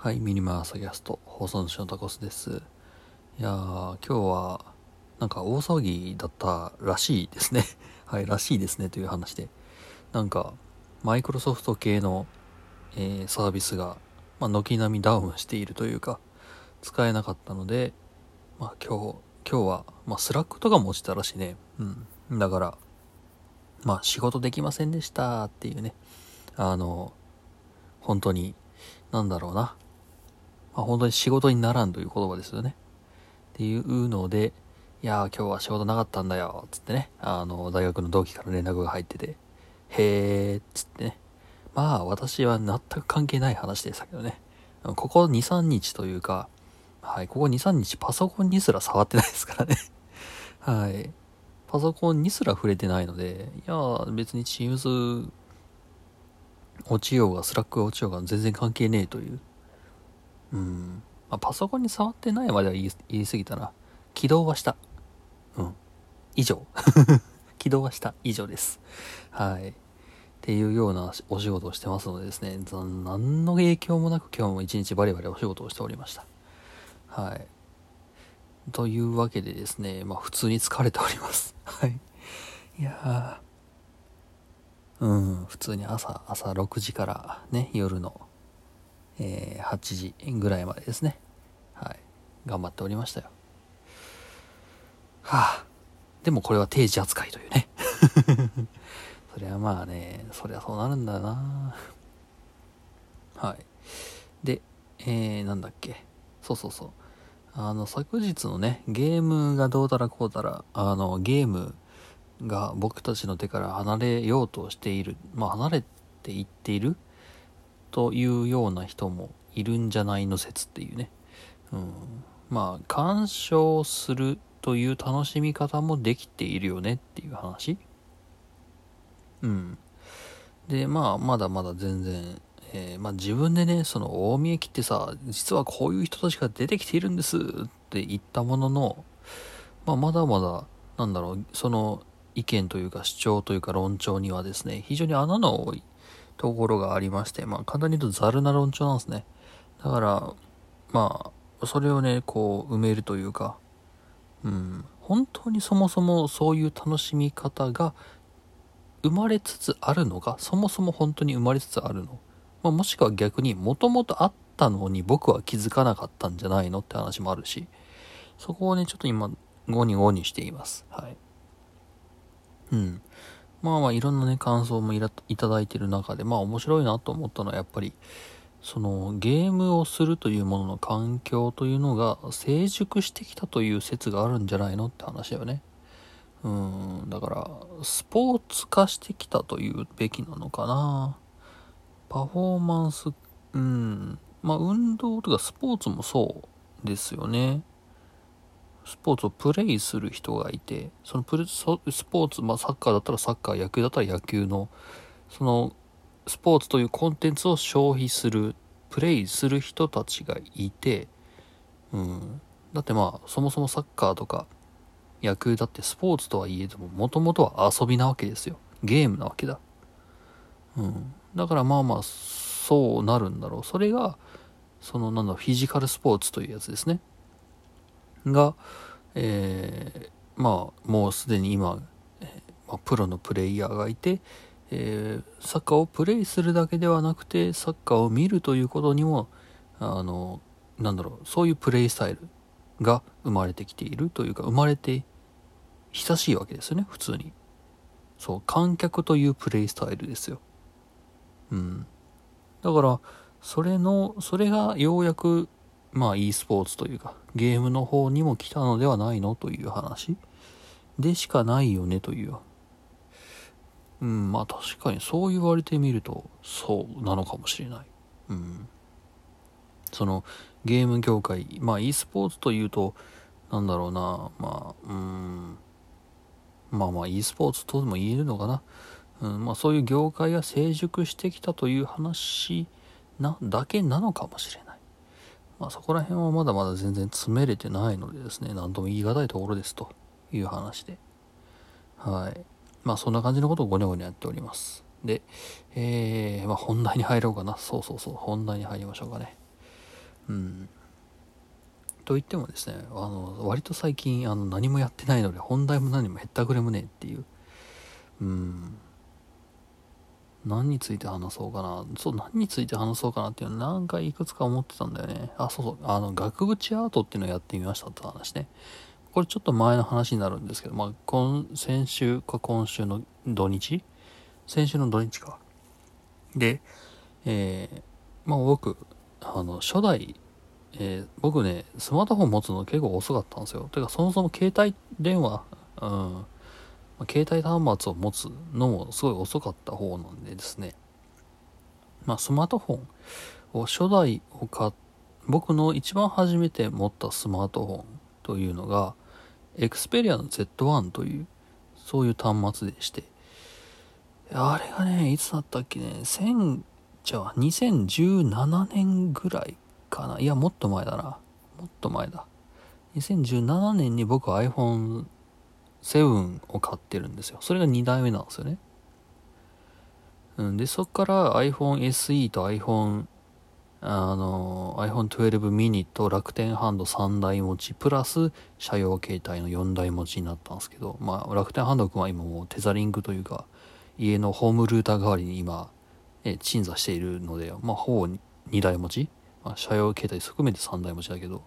はい、 miniMY朝tacast、放送主のタコスです。いやー、今日は、なんか大騒ぎだったらしいですね。はい、らしいですねという話で。なんか、マイクロソフト系の、えーサービスが、まあ、軒並みダウンしているというか、使えなかったので、まあ今日、今日は、まあスラックとかも落ちたらしいね。うん。だから、まあ仕事できませんでしたっていうね。あの、本当に、なんだろうな。まあ、本当に仕事にならんという言葉ですよね。っていうので、いやー今日は仕事なかったんだよ、つってね、あの、大学の同期から連絡が入ってて、へー、つってね。まあ私は全く関係ない話でしたけどね。ここ2、3日というか、はい、ここ2、3日パソコンにすら触ってないですからね。はい。パソコンにすら触れてないので、いや別に Teams 落ちようが、 Slack 落ちようが全然関係ねえという。うん。まあ、パソコンに触ってないまでは言い言い過ぎたな。起動はした。うん。以上。起動はした。以上です。はい。っていうようなお仕事をしてますのでですね、ざ何の影響もなく今日も一日バリバリお仕事をしておりました。はい。というわけでですね、まあ普通に疲れております。はい。いやー、うん、普通に朝、朝6時からね、夜の、えー8時ぐらいまでですね。はい。頑張っておりましたよ。はあ。でもこれは定時扱いというね。そりゃまあね、そりゃそうなるんだよな。はい。で、えー、なんだっけ。そうそうそう。あの、昨日のね、ゲームがどうたらこうたら、あの、ゲームが僕たちの手から離れようとしている、まあ離れていっているというような人もいるんじゃないの説っていうね。うん。まあ、鑑賞するという楽しみ方もできているよねっていう話。うん。で、まあ、まだまだ全然、えーまあ自分でね、その大見駅ってさ、実はこういう人たちが出てきているんですって言ったものの、まあまだまだ、なんだろう、その意見というか主張というか論調にはですね、非常に穴の多いところがありまして、まあ簡単に言うとザルな論調なんですね。だから、まあ、それをね、こう埋めるというか、うん、本当にそもそもそういう楽しみ方が生まれつつあるのか、そもそも本当に生まれつつあるのまあ、もしくは逆にもともとあったのに僕は気づかなかったんじゃないの？って話もあるし、そこをね、ちょっと今、ゴニゴニしています。はい。うん。まあまあ、いろんなね、感想もいただいてる中で、まあ面白いなと思ったのは、やっぱり、その、ゲームをするというものの環境というのが成熟してきたという説があるんじゃないのって話だよね。うん、だから、スポーツ化してきたというべきなのかな。パフォーマンス、うん、まあ運動とかスポーツもそうですよね。スポーツをプレイする人がいて、そのプレスポーツ、まあサッカーだったらサッカー、野球だったら野球の、そのスポーツというコンテンツを消費する、プレイする人たちがいて、うん。だってまあ、そもそもサッカーとか野球だってスポーツとはいえども、もともとは遊びなわけですよ。ゲームなわけだ。うん。だからまあまあ、そうなるんだろう。それが、そのなんだ、フィジカルスポーツというやつですね。が、えー、まあ、もうすでに今、えーまあ、プロのプレイヤーがいて、えーサッカーをプレイするだけではなくて、サッカーを見るということにも、あの、なんだろう、そういうプレイスタイルが生まれてきているというか、生まれて久しいわけですよね、普通に。そう、観客というプレイスタイルですよ。うん。だから、それの、それがようやく、まあ e スポーツというか、ゲームの方にも来たのではないのという話？でしかないよねという。うん、まあ確かにそう言われてみると、そうなのかもしれない。うん。その、ゲーム業界、まあ e スポーツというと、なんだろうな、まあ、うん、まあまあ e スポーツとでも言えるのかな。うん、まあそういう業界が成熟してきたという話な、だけなのかもしれない。まあそこら辺はまだまだ全然詰めれてないのでですね、何とも言い難いところですという話で。はい。まあそんな感じのことをゴニョゴニョやっております。で、えー、まあ本題に入ろうかな。そうそうそう、本題に入りましょうかね。うん。と言ってもですね、あの、割と最近、あの、何もやってないので、本題も何もへったくれもねえっていう。うん。何について話そうかな。そう、何について話そうかなっていうのなんかいくつか思ってたんだよね。あ、そうそう。あの、額縁アートっていうのをやってみましたって話ね。これちょっと前の話になるんですけど、まあ、今、先週か今週の土日？先週の土日か。で、えー、まあ僕、あの、初代、えー僕ね、スマートフォン持つの結構遅かったんですよ。てか、そもそも携帯電話、うん、ま携帯端末を持つのもすごい遅かった方なんでですね。まあ、スマートフォンを初代を買っ僕の一番初めて持ったスマートフォンというのが、エクスペリアの Z1 という、そういう端末でして、あれがね、いつだったっけね、1000、じゃあ2017年ぐらいかな。いや、もっと前だな。もっと前だ。2017年に僕は iPhone7 を買ってるんですよ。それが2代目なんですよね。うん、で、そっから iPhone SE と iPhone、あの、iPhone 12 mini と楽天ハンド3台持ち、プラス車用携帯の4台持ちになったんですけど、まあ、楽天ハンド君は今もうテザリングというか、家のホームルーター代わりに今、え鎮座しているので、まあ、ほぼ2台持ち、まあ、車用携帯含めて3台持ちだけど、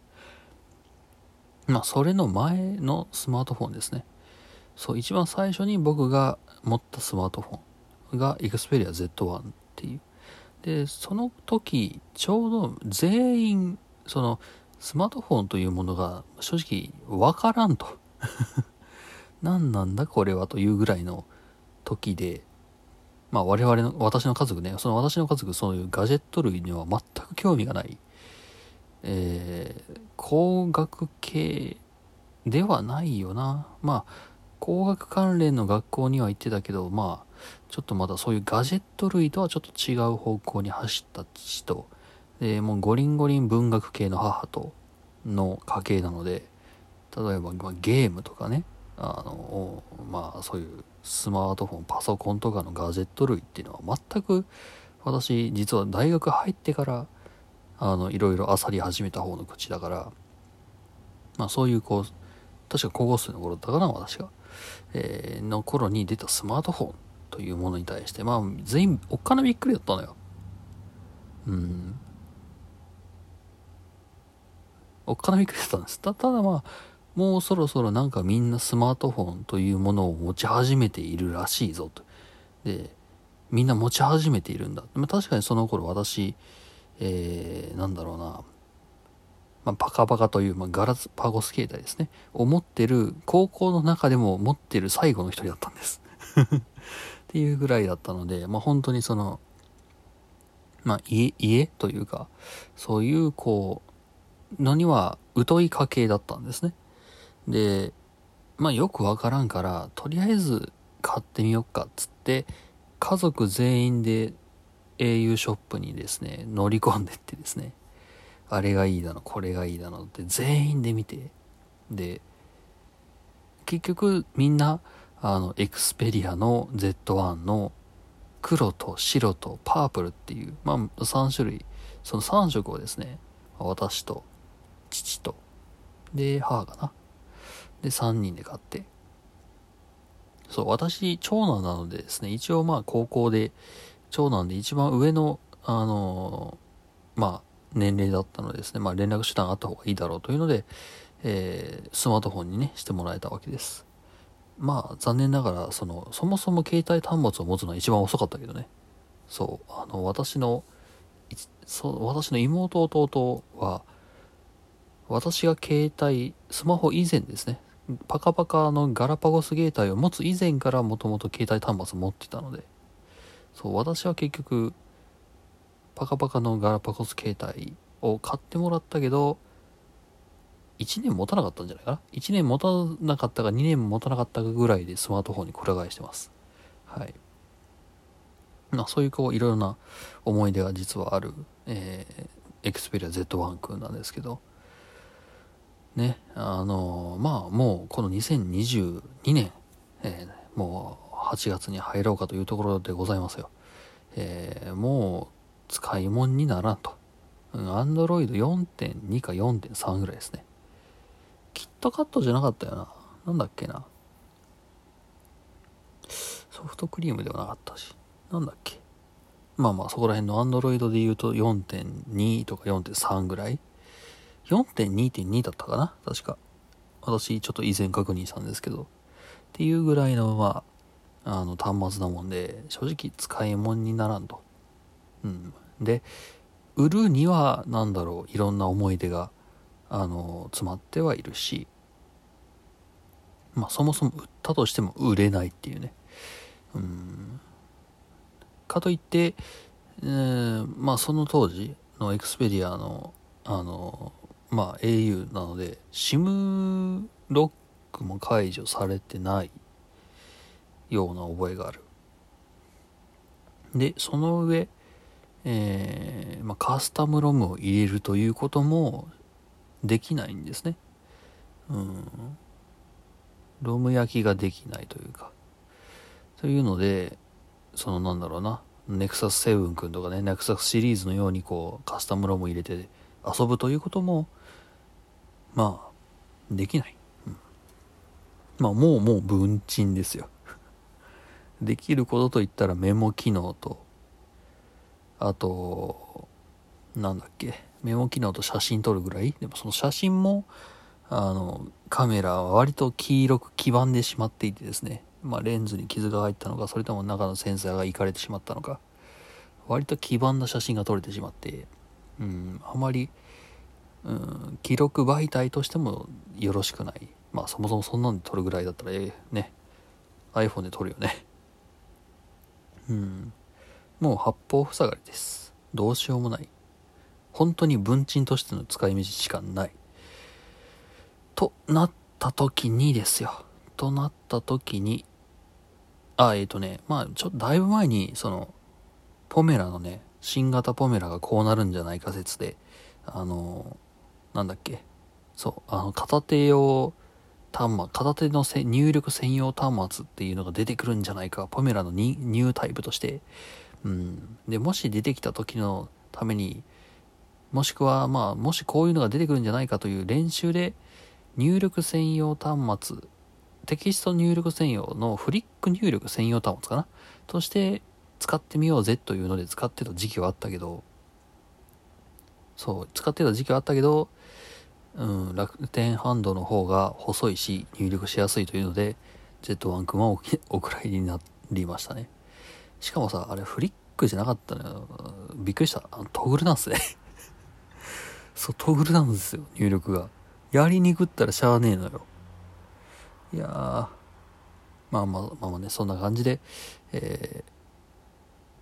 まあ、それの前のスマートフォンですね。そう、一番最初に僕が持ったスマートフォンが Xperia Z1 っていう。で、その時、ちょうど全員、その、スマートフォンというものが正直わからんと。何なんだこれはというぐらいの時で、まあ我々の、私の家族ね、その私の家族、そういうガジェット類には全く興味がない、えー、工学系ではないよな。まあ、工学関連の学校には行ってたけど、まあ、ちょっとまだそういうガジェット類とはちょっと違う方向に走った父と、で、もうゴリンゴリン文学系の母との家系なので、例えば、ま、ゲームとかね、あの、まあそういうスマートフォン、パソコンとかのガジェット類っていうのは全く私実は大学入ってからあのいろいろ漁り始めた方の口だからまあそういうこう確か高校生の頃だったかな私が、えーの頃に出たスマートフォンというものに対してまあ全員おっかなびっくりだったのようんおっかなびっくりだったんですたただまあもうそろそろなんかみんなスマートフォンというものを持ち始めているらしいぞと。で、みんな持ち始めているんだ。まあ、確かにその頃私、えー、なんだろうな、まあ、パカパカという、まあ、ガラスパゴス携帯ですね。を持ってる、高校の中でも持ってる最後の一人だったんです。っていうぐらいだったので、まあ、本当にその、まあ、家、家というか、そういう、こう、のには疎い家系だったんですね。で、まあよくわからんから、とりあえず買ってみよっかっつって、家族全員で au ショップにですね、乗り込んでってですね、あれがいいだの、これがいいだのって全員で見て、で、結局みんな、あの、エクスペリアの Z1 の黒と白とパープルっていう、まあ3種類、その3色をですね、私と父と、で、母かな。で、3人で買って。そう、私、長男なのでですね、一応まあ高校で、長男で一番上の、あのまあ、年齢だったのですね、まあ連絡手段あった方がいいだろうというので、えー、スマートフォンにね、してもらえたわけです。まあ、残念ながら、その、そもそも携帯端末を持つのは一番遅かったけどね。そう、あの、私の、そ、私の妹弟は、私が携帯、スマホ以前ですね、パカパカのガラパゴス携帯を持つ以前からもともと携帯端末持ってたので、そう、私は結局、パカパカのガラパゴス携帯を買ってもらったけど、1年持たなかったんじゃないかな ?1 年持たなかったか2年持たなかったかぐらいでスマートフォンにくら替えしてます。はい。まあそういうこういろいろな思い出が実はある、えー、エクスペリア Z1 君なんですけど、ね、あのまあもうこの2022年、えーもう8月に入ろうかというところでございますよ。えーもう使い物にならんと。うん、Android 4.2か4.3ぐらいですね。キットカットじゃなかったよな。なんだっけな。ソフトクリームではなかったし。なんだっけ。まあまあそこら辺の Android で言うと4.2とか4.3ぐらい。4.2.2だったかな確か。私ちょっと以前確認したんですけど。っていうぐらいの、まあ、あの端末なもんで、正直使い物にならんと。うん。で、売るには、なんだろう、いろんな思い出が、あの、詰まってはいるし、まあそもそも売ったとしても売れないっていうね。うん。かといって、えー、まあその当時のエクスペディアの、あの、まあ au なので、SIM ロックも解除されてないような覚えがある。で、その上、えー、まあ、カスタムロムを入れるということもできないんですね。うん。ロム焼きができないというか。というので、そのなんだろうな、ネクサス7君とかね、ネクサスシリーズのようにこう、カスタムロム入れて遊ぶということも、まあ、できない。うん、まあ、もうもう文鎮ですよ。できることといったらメモ機能と、あと、なんだっけ、メモ機能と写真撮るぐらい？でもその写真も、あの、カメラは割と黄色く黄ばんでしまっていてですね、まあ、レンズに傷が入ったのか、それとも中のセンサーがいかれてしまったのか、割と黄ばんだ写真が撮れてしまって、うん、あまり、うん、記録媒体としてもよろしくない。まあ、そもそもそんなんで撮るぐらいだったら、ええね、iPhone で撮るよね。うん。もう八方塞がりです。どうしようもない。本当に文鎮としての使い道しかない。となった時にですよ。となった時に、あ、えっ、ー、とね、まあ、ちょっとだいぶ前に、その、ポメラのね、新型ポメラがこうなるんじゃないか説で、あの、なんだっけ、そう、あの、片手用端末、片手の入力専用端末っていうのが出てくるんじゃないか、ポメラのニュータイプとして、うん。で、もし出てきた時のために、もしくは、まあ、もしこういうのが出てくるんじゃないかという練習で、入力専用端末、テキスト入力専用のフリック入力専用端末かな？として使ってみようぜというので使ってた時期はあったけど、そう、使ってた時期はあったけど、うん、楽天ハンドの方が細いし入力しやすいというので、Z1 君はおお蔵入りになりましたね。しかもさ、あれフリックじゃなかったのよ。びっくりした。あのトグルなんすね そう、トグルなんですよ、入力が。やりにくったらしゃあねえのよ。いやー、まあまあまあまあね、そんな感じで、え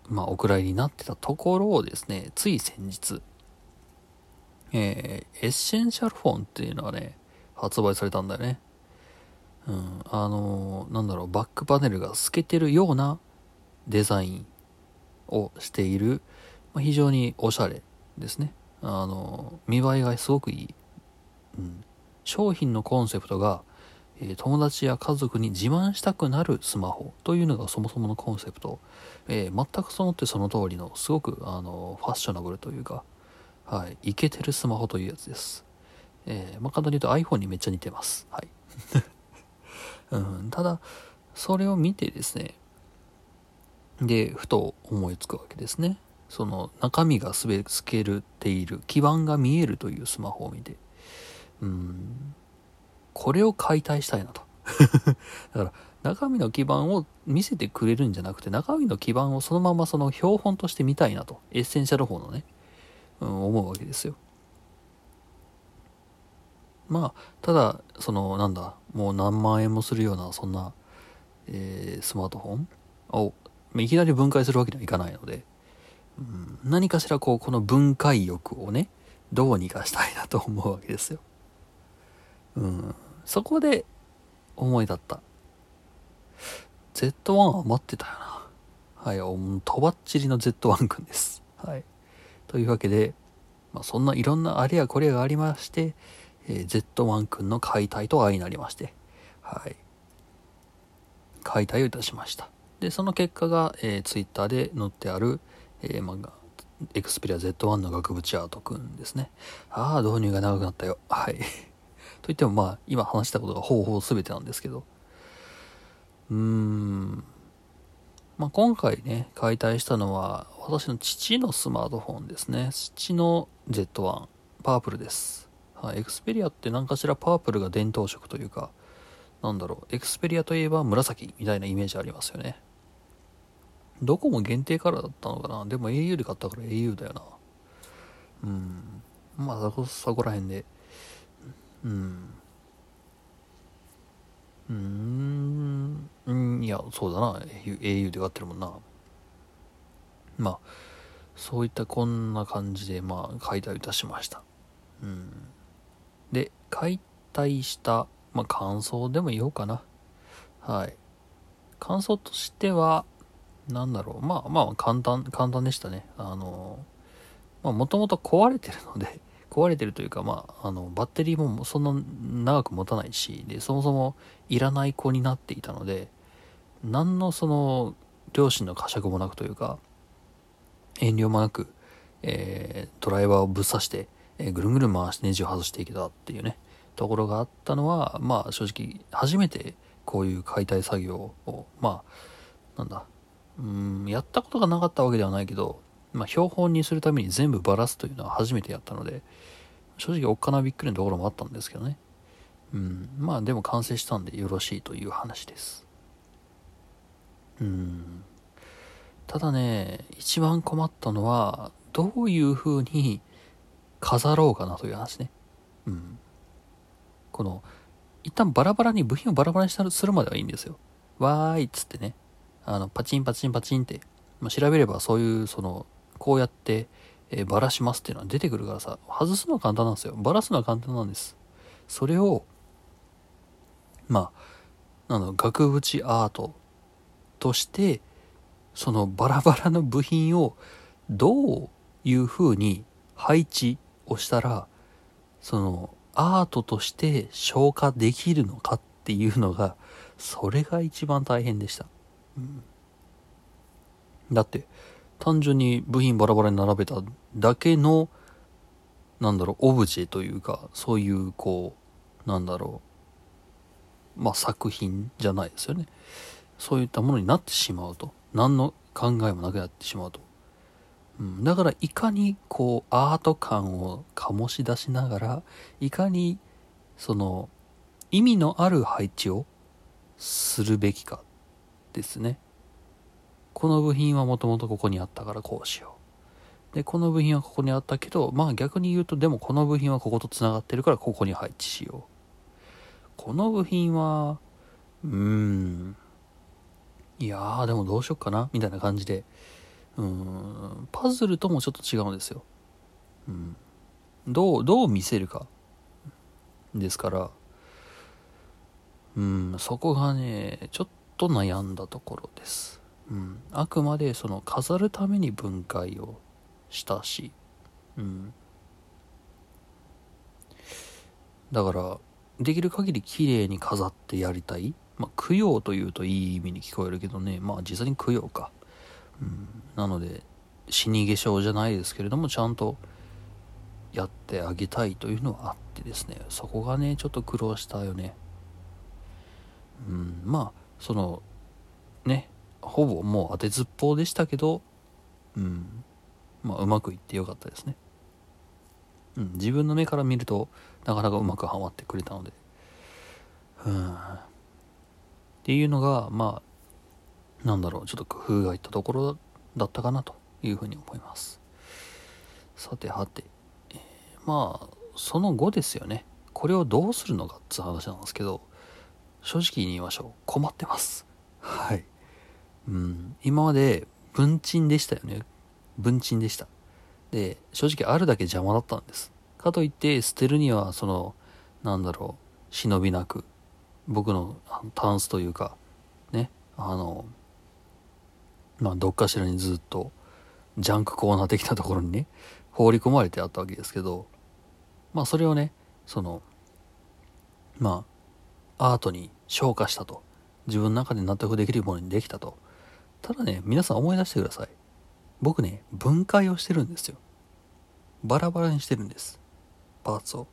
ー、まあお蔵入りになってたところをですね、つい先日、えー、エッセンシャルフォンっていうのがね、発売されたんだよね。うん、あのー、なんだろう、バックパネルが透けてるようなデザインをしている、まあ、非常におしゃれですね。あの、見栄えがすごくいい。うん。商品のコンセプトが、え、友達や家族に自慢したくなるスマホというのがそもそものコンセプト。え、全くそのってその通りの、すごく、あの、ファッショナブルというか、はい、イケてるスマホというやつです。えー、まあ、簡単に言うと iPhone にめっちゃ似てます。はい。うん、ただ、それを見てですね、で、ふと思いつくわけですね。その中身がすべ透けるている、基盤が見えるというスマホを見て、うん、これを解体したいなと。だから、中身の基盤を見せてくれるんじゃなくて、中身の基盤をそのままその標本として見たいなと。 Essential Phone のね、思うわけですよ。まあ、ただ、その、なんだ、もう何万円もするような、そんな、えー、スマートフォンをいきなり分解するわけにはいかないので、うん、何かしらこう、この分解欲をね、どうにかしたいなと思うわけですよ。うん。そこで思い立った。Z1 は待ってたよな。はい、とばっちりの Z1 君です。はい。というわけで、まあ、そんないろんなあれやこれがありまして、えー、Z1 君の解体と相なりまして、はい。解体をいたしました。で、その結果が、えー、ツイッターで載ってある、えー、まあ、エクスペリア Z1 の額縁アートくんですね。ああ、導入が長くなったよ。はい。といってもまあ、今話したことがほぼほぼ全てなんですけど。うーん。まあ、今回ね、解体したのは、私の父のスマートフォンですね。父の Z1、パープルです。はい、エクスペリアって何かしらパープルが伝統色というか、なんだろう、エクスペリアといえば紫みたいなイメージありますよね。どこも限定カラーだったのかなでも au で買ったから au だよな。うん。まあそこ、ら辺で。うん。うん。いや、そうだな。au で買ってるもんな。まあ、そういったこんな感じで、まあ、解体いたしました。うん。で、解体した、まあ、感想でも言おうかな。はい。感想としては、なんだろう。まあまあ、簡単、簡単でしたね。あの、まあ、もともと壊れてるので、壊れてるというか、まあ、あの、バッテリーもそんな長く持たないし、で、そもそもいらない子になっていたので、何のその、両親の呵責もなくというか、遠慮もなく、えー、ドライバーをぶっ刺して、えー、ぐるんぐる回してネジを外していけたっていうね、ところがあったのは、まあ正直、初めてこういう解体作業を、まあ、なんだ、うん、やったことがなかったわけではないけど、まあ、標本にするために全部バラすというのは初めてやったので、正直おっかなびっくりのところもあったんですけどね。うん、まあでも完成したんでよろしいという話です。うん。ただね、一番困ったのは、どういう風に飾ろうかなという話ね。うん。この、一旦バラバラに、部品をバラバラにするまではいいんですよ。わーいっつってね。あの、パチンパチンパチンって、まあ、調べればそういう、その、こうやって、えー、バラしますっていうのは出てくるからさ、外すのは簡単なんですよ。バラすのは簡単なんです。それを、まあ、なんだろう、額縁アートとして、そのバラバラの部品をどういう風に配置をしたら、そのアートとして消化できるのかっていうのが、それが一番大変でした。うん、だって、単純に部品バラバラに並べただけの、なんだろう、オブジェというか、そういう、こう、なんだろう、まあ作品じゃないですよね。そういったものになってしまうと。何の考えもなくなってしまうと。うん、だからいかにこうアート感を醸し出しながら、いかにその意味のある配置をするべきかですね。この部品はもともとここにあったからこうしよう。で、この部品はここにあったけど、まあ逆に言うと、でもこの部品はここと繋がってるからここに配置しよう。この部品は、うーん、いやーでもどうしよっかなみたいな感じで、うん、パズルともちょっと違うんですよ。うん。どう、どう見せるか。ですから、うん、そこがね、ちょっと悩んだところです。うん。あくまでその飾るために分解をしたし、うん。だから、できる限り綺麗に飾ってやりたい。まあ、供養というといい意味に聞こえるけどね、まあ実際に供養か。うん。なので、死に化粧じゃないですけれども、ちゃんとやってあげたいというのはあってですね、そこがね、ちょっと苦労したよね。うん、まあ、その、ね、ほぼもう当てずっぽうでしたけど、うん、まあ、うまくいってよかったですね。うん、自分の目から見ると、なかなかうまくはまってくれたので、うん。っていうのが、まあ、なんだろう、ちょっと工夫がいったところだったかなというふうに思います。さてはて、えー、まあ、その後ですよね。これをどうするのかっていう話なんですけど、正直に言いましょう。困ってます。はい。うん。今まで文鎮でしたよね。文鎮でした。で、正直あるだけ邪魔だったんです。かといって捨てるには、その、なんだろう、忍びなく、僕のタンスというか、ね、あの、まあ、どっかしらにずっと、ジャンクコーナー的なところにね、放り込まれてあったわけですけど、まあ、それをね、その、まあ、アートに昇華したと。自分の中で納得できるものにできたと。ただね、皆さん思い出してください。僕ね、分解をしてるんですよ。バラバラにしてるんです。パーツを。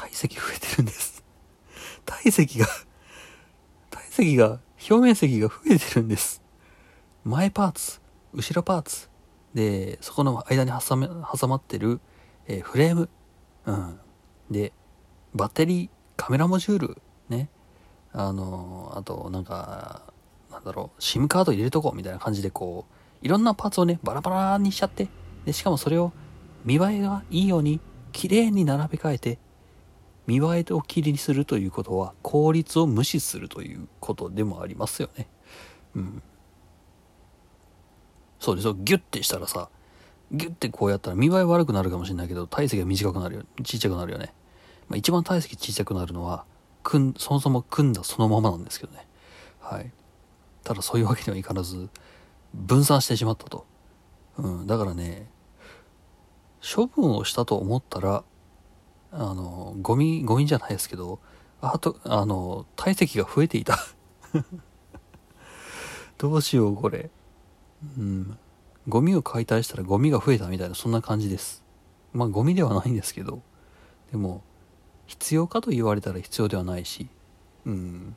体積増えてるんです。体積が、体積が、表面積が増えてるんです。前パーツ、後ろパーツ、で、そこの間に挟め挟まってる、えーフレーム、うん。で、バッテリー、カメラモジュール、ね。あのーあと、なんか、なんだろう、SIM カード入れるとこみたいな感じでこう、いろんなパーツをね、バラバラにしちゃって、で、しかもそれを見栄えがいいように、綺麗に並べ替えて、見栄えをきりにするということは、効率を無視するということでもありますよね。うん。そうですよ。ギュッてしたらさ、ギュッてこうやったら見栄え悪くなるかもしれないけど、体積が短くなるよ。ちっちゃくなるよね。まあ、一番体積ちっちゃくなるのは、組ん、そもそも組んだそのままなんですけどね。はい。ただそういうわけにはいかず、分散してしまったと。うん。だからね、処分をしたと思ったら、あの、ゴミ、ゴミじゃないですけど、あと、あの、体積が増えていた。どうしよう、これ。うん。ゴミを解体したらゴミが増えたみたいな、そんな感じです。まあ、ゴミではないんですけど、でも、必要かと言われたら必要ではないし、うん。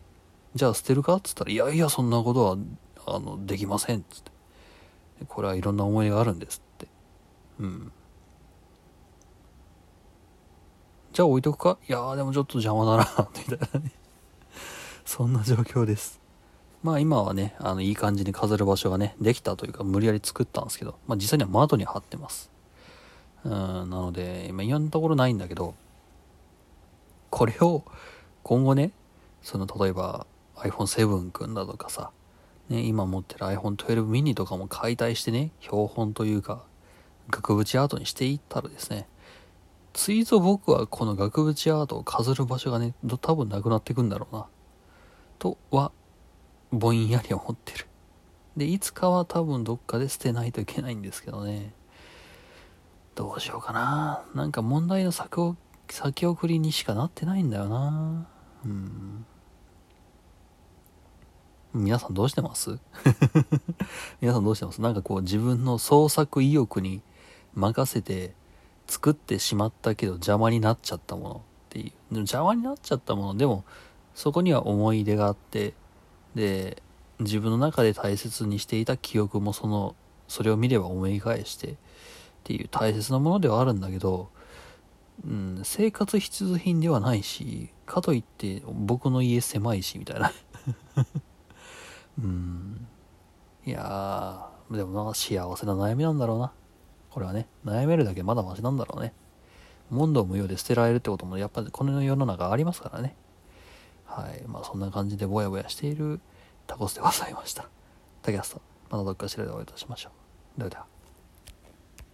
じゃあ捨てるかっつったら、いやいや、そんなことは、あの、できません、つって。これはいろんな思いがあるんですって。うん。じゃあ置いとくか？いやーでもちょっと邪魔だな、みたいなね。そんな状況です。まあ今はね、あの、いい感じに飾る場所がね、できたというか、無理やり作ったんですけど、まあ実際には窓に貼ってます。うん、なので、今今のところないんだけど、これを今後ね、その例えば iPhone7 君だとかさ、ね、今持ってる iPhone12 mini とかも解体してね、標本というか、額縁アートにしていったらですね、ついぞ僕はこの額縁アートを飾る場所がね、多分なくなってくんだろうな。とは、ぼんやり思ってる。で、いつかは多分どっかで捨てないといけないんですけどね。どうしようかな。なんか問題の先を先送りにしかなってないんだよな。うん。皆さんどうしてます？皆さんどうしてます？なんかこう自分の創作意欲に任せて作ってしまったけど邪魔になっちゃったものっていう。でも邪魔になっちゃったもの、でもそこには思い出があって、で、自分の中で大切にしていた記憶もその、それを見れば思い返してっていう大切なものではあるんだけど、うん、生活必需品ではないし、かといって僕の家狭いし、みたいな。うん。いやー、でもな、幸せな悩みなんだろうな。これはね、悩めるだけまだマシなんだろうね。問答無用で捨てられるってこともやっぱりこの世の中ありますからね。はい。まあそんな感じでぼやぼやしているタコスでございました。竹安さん、またどっかしらでお会いいたしましょう。ではでは。